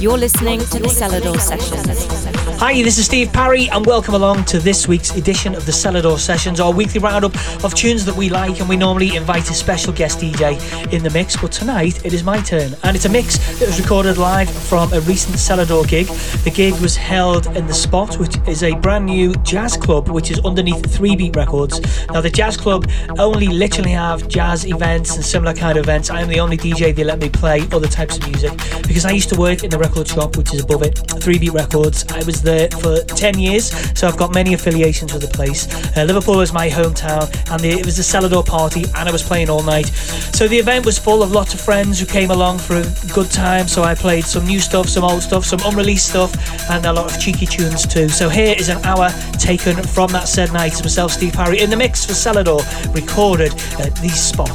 You're listening to the Selador Sessions. Hi, this is Steve Parry, and welcome along to this week's edition of the Selador Sessions, our weekly roundup of tunes that we like. And we normally invite a special guest DJ in the mix, but tonight it is my turn, and it's a mix that was recorded live from a recent Selador gig. The gig was held in the Spot, which is a brand new jazz club which is underneath Three Beat Records. Now, the jazz club only literally have jazz events and similar kind of events. I am the only DJ they let me play other types of music because I used to work in the record shop which is above it, Three Beat Records. I was there for 10 years, so I've got many affiliations with the place. Uh, Liverpool is my hometown, and the, it was a Selador party, and I was playing all night. So the event was full of lots of friends who came along for a good time. So I played some new stuff, some old stuff, some unreleased stuff, and a lot of cheeky tunes too. So here is an hour taken from that said night. It's myself, Steve Parry, in the mix for Selador, recorded at the spot.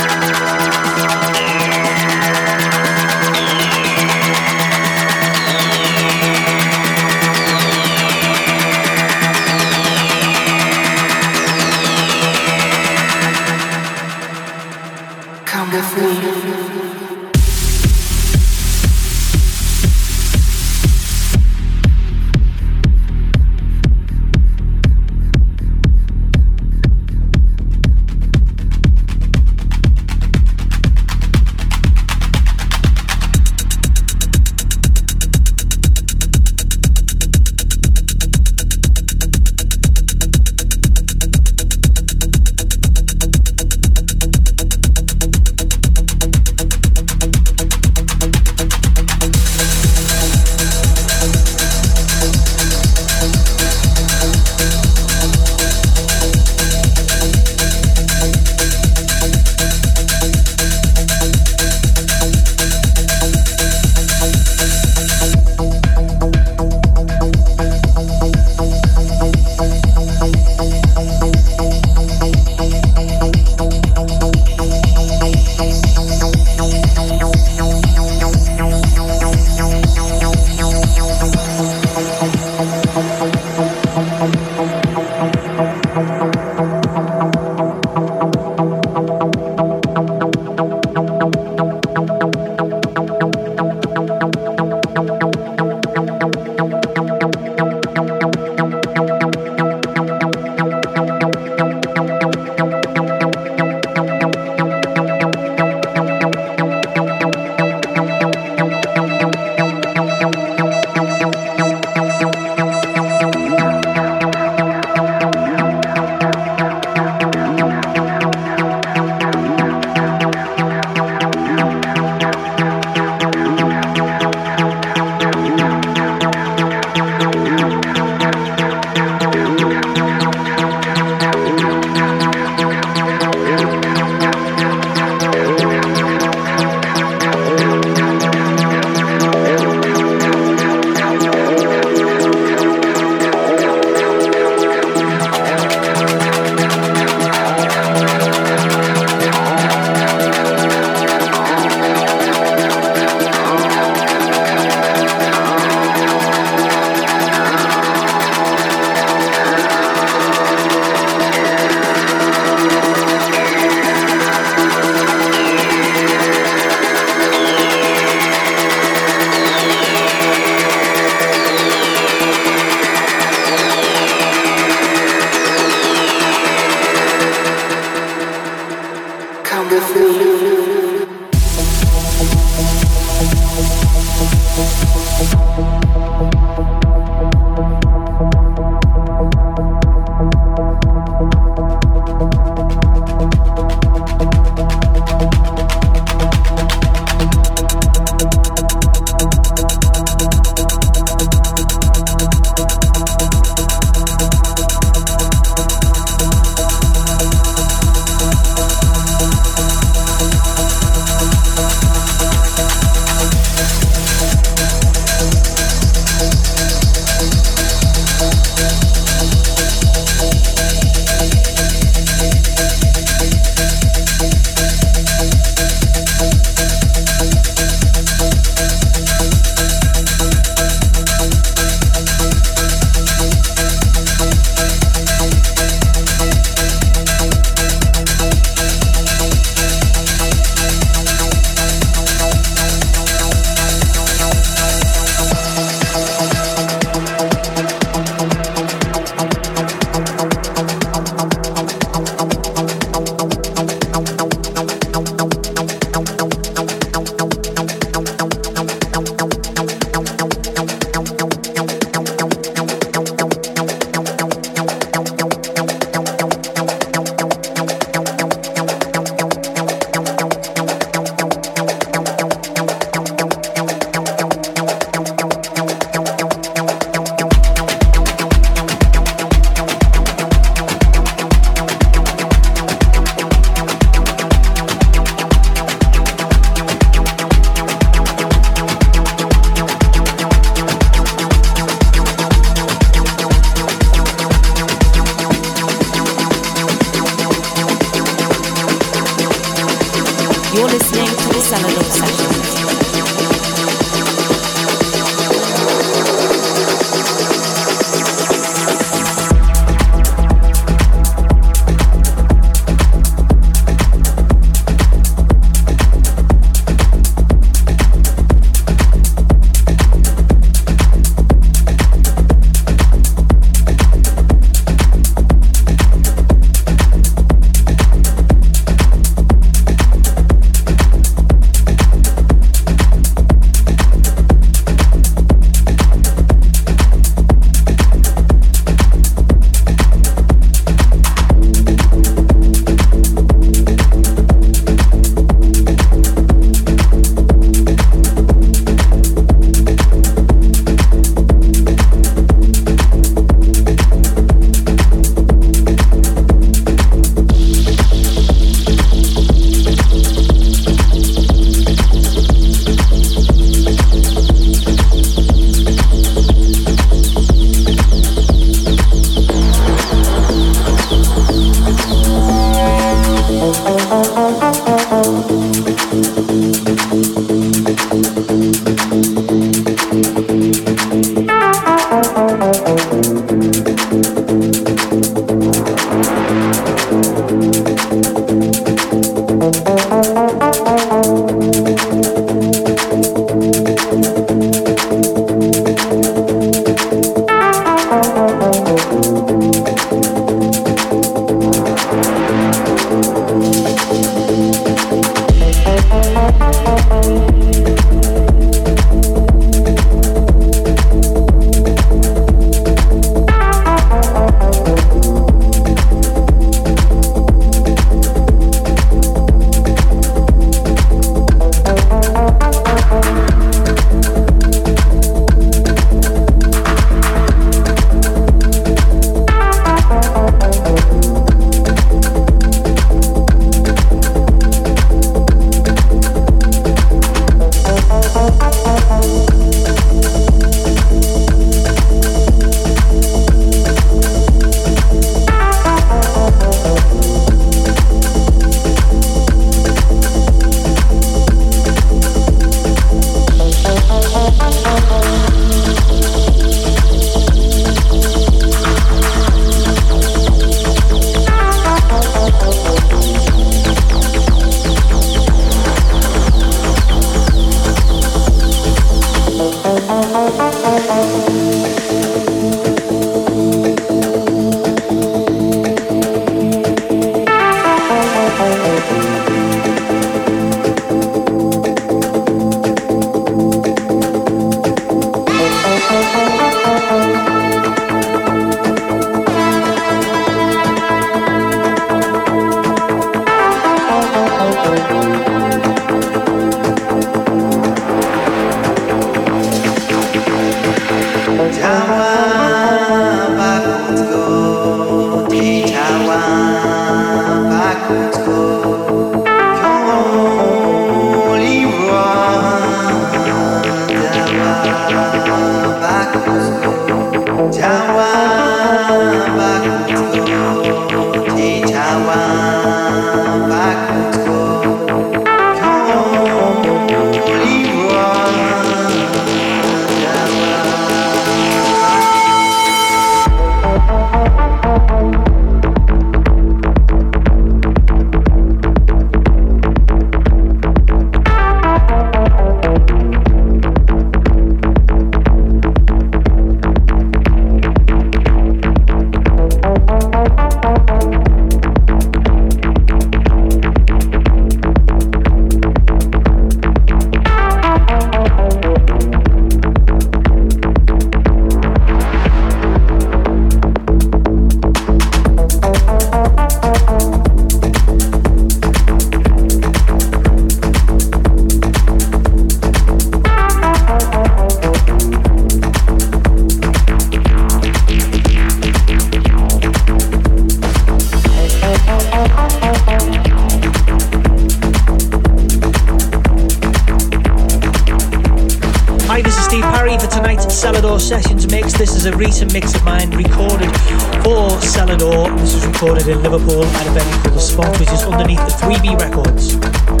Liverpool at a venue called The Spot, which is underneath the 3B Records.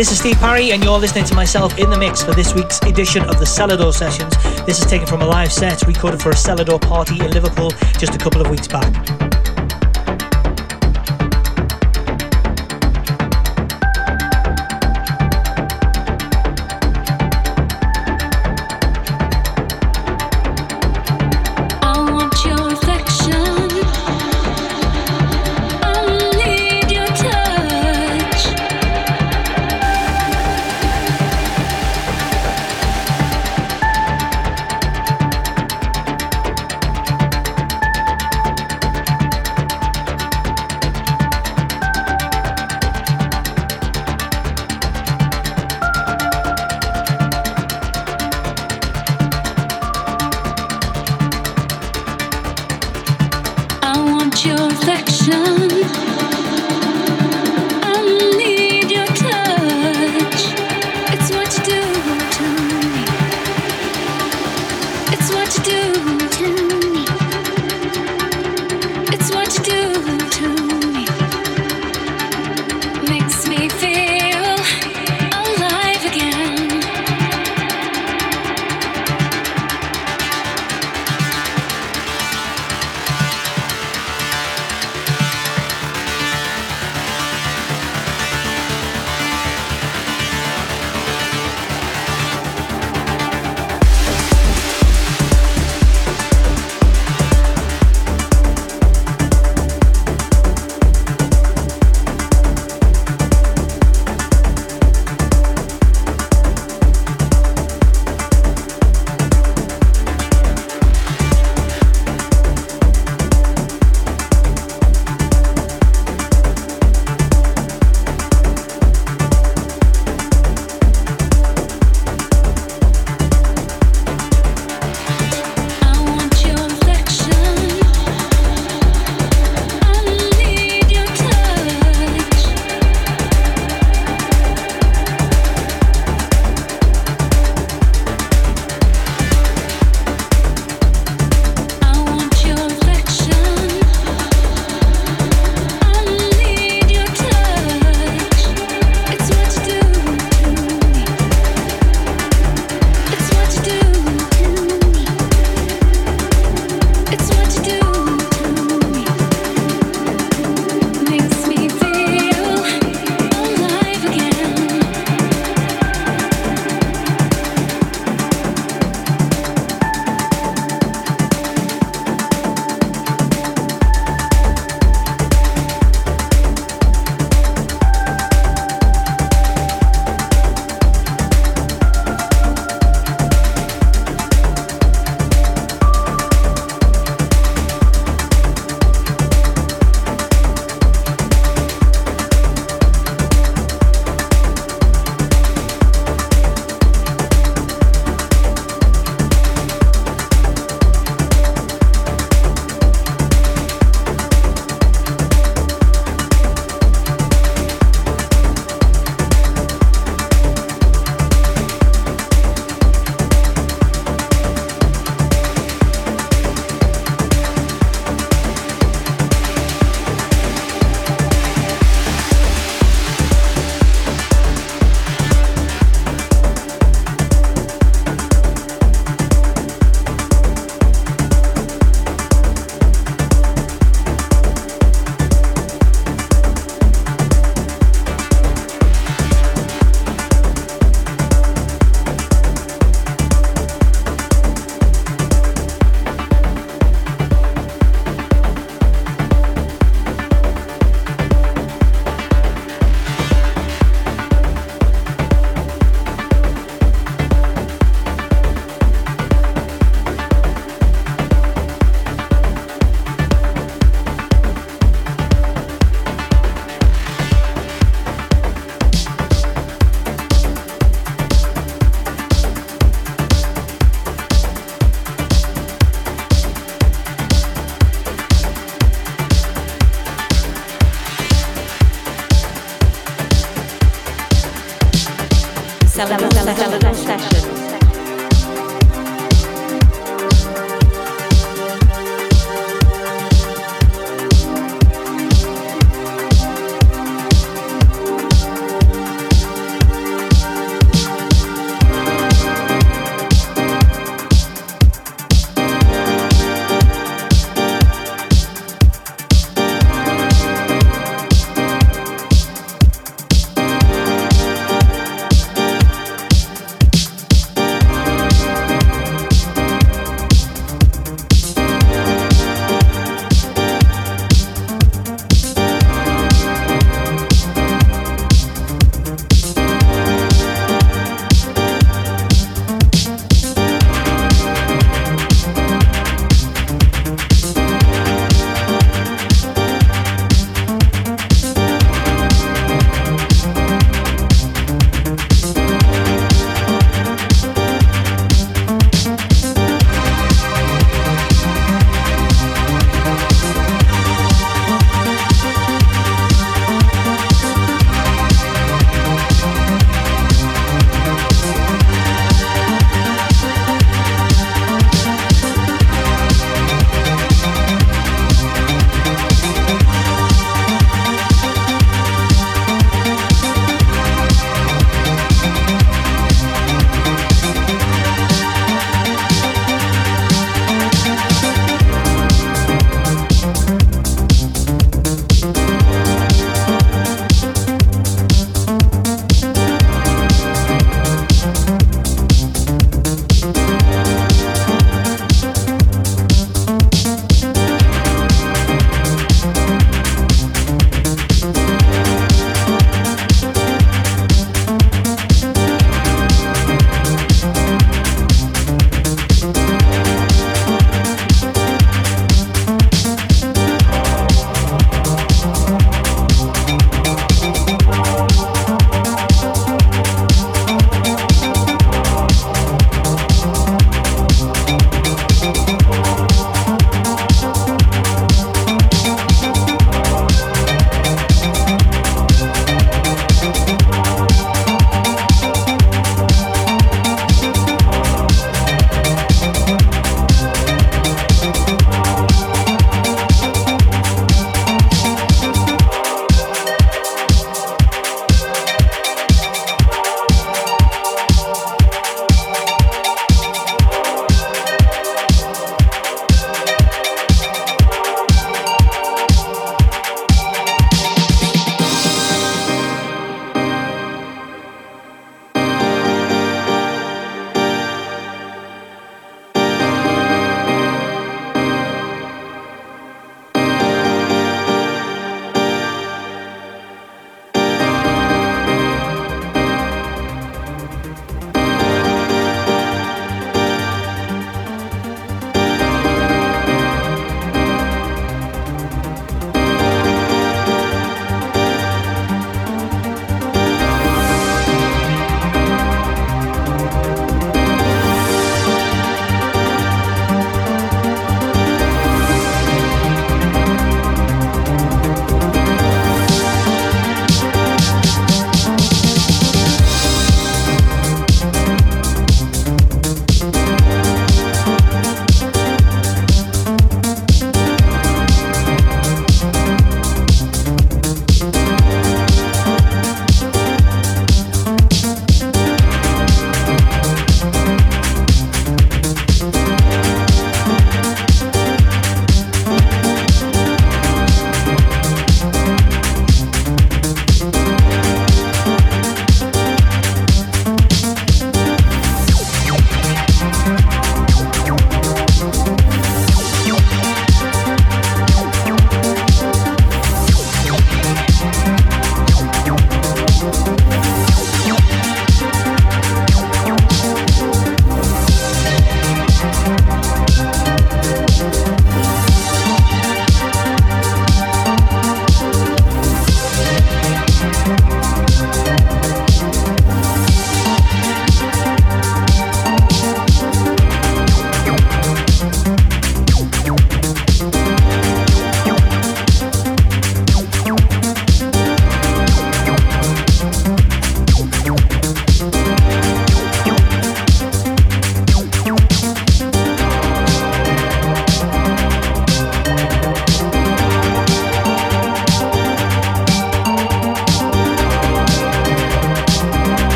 This is Steve Parry, and you're listening to myself in the mix for this week's edition of the Selador Sessions. This is taken from a live set recorded for a Selador party in Liverpool just a couple of weeks back.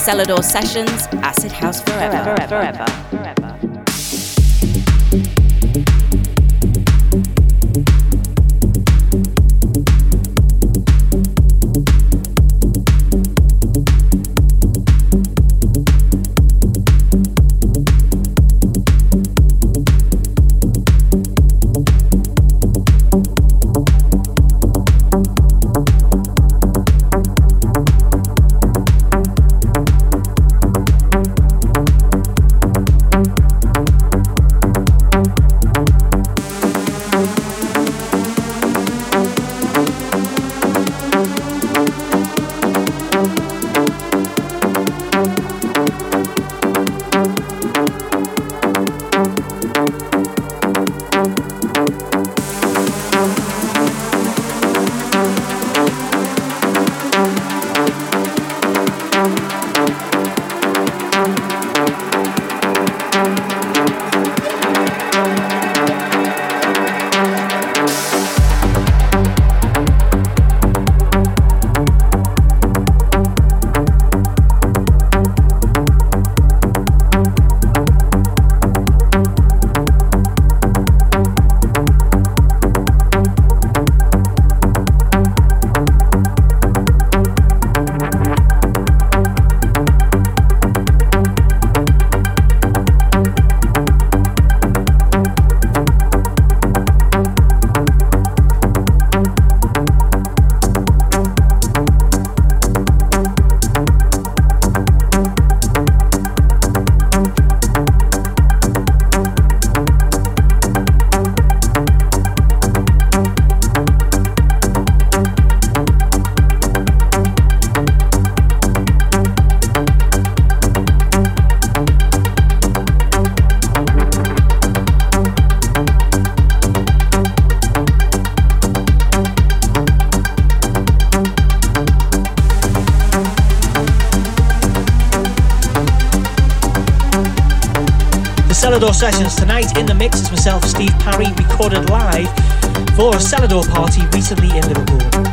Selador Sessions Acid House Forever. forever, forever, forever. Selador Sessions. Tonight in the mix is myself, Steve Parry, recorded live for a Selador party recently in Liverpool.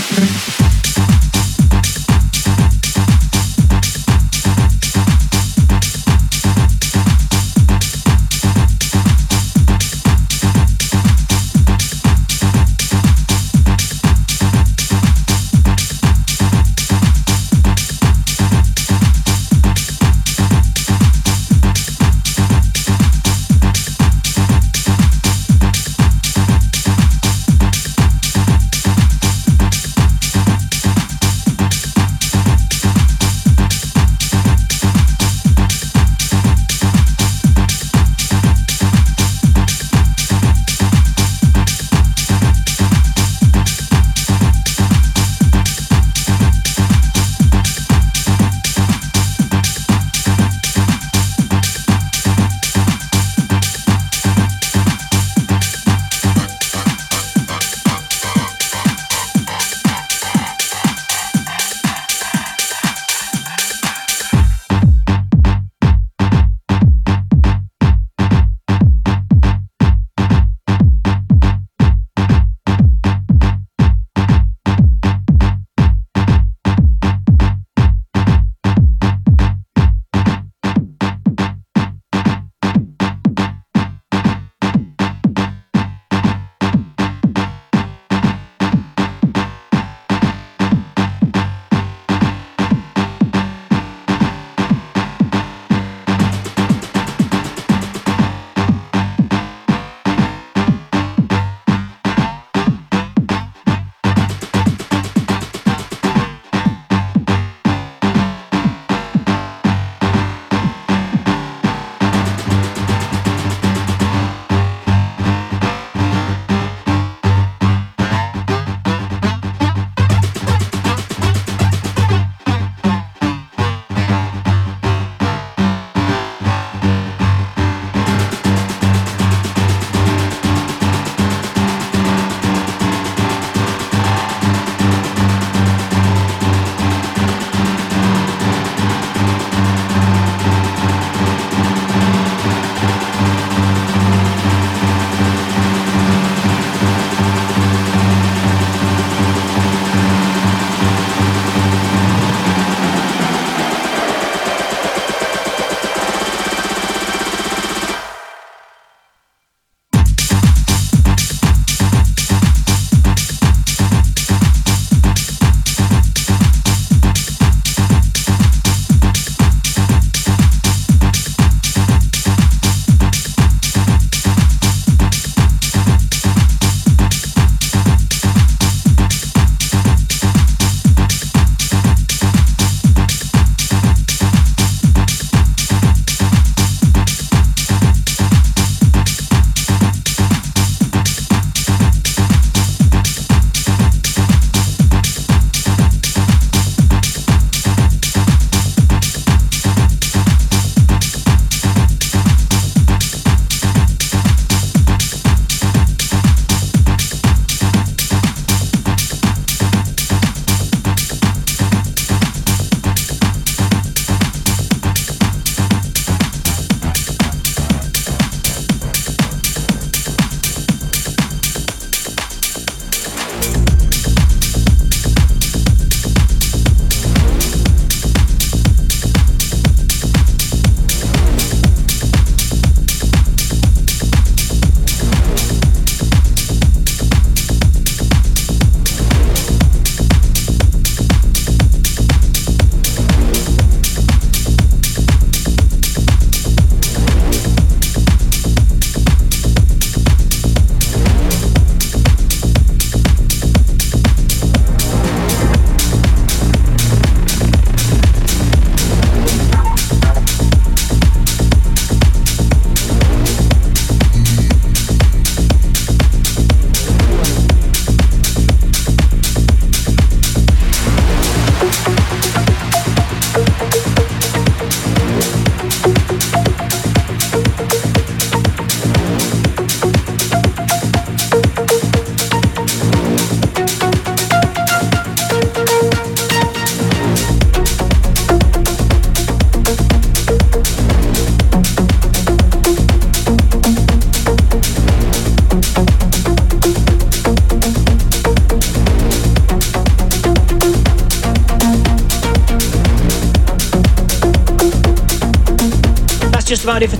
Thank you.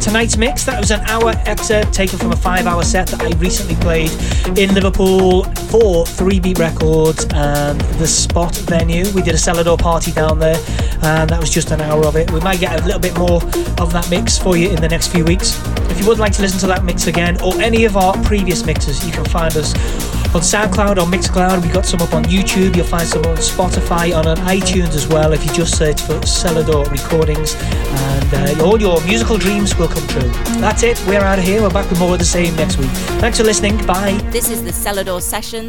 Tonight's mix. That was an hour excerpt taken from a five hour set that I recently played in Liverpool for 3 Beat Records and the Spot venue. We did a Selador party down there, and that was just an hour of it. We might get a little bit more of that mix for you in the next few weeks. If you would like to listen to that mix again or any of our previous mixes, you can find us on SoundCloud or Mixcloud. We've got some up on YouTube. You'll find some on Spotify on iTunes as well if you just search for Selador Recordings. And uh, all your musical dreams will come true. That's it. We're out of here. We're back with more of the same next week. Thanks for listening. Bye. This is the Selador Sessions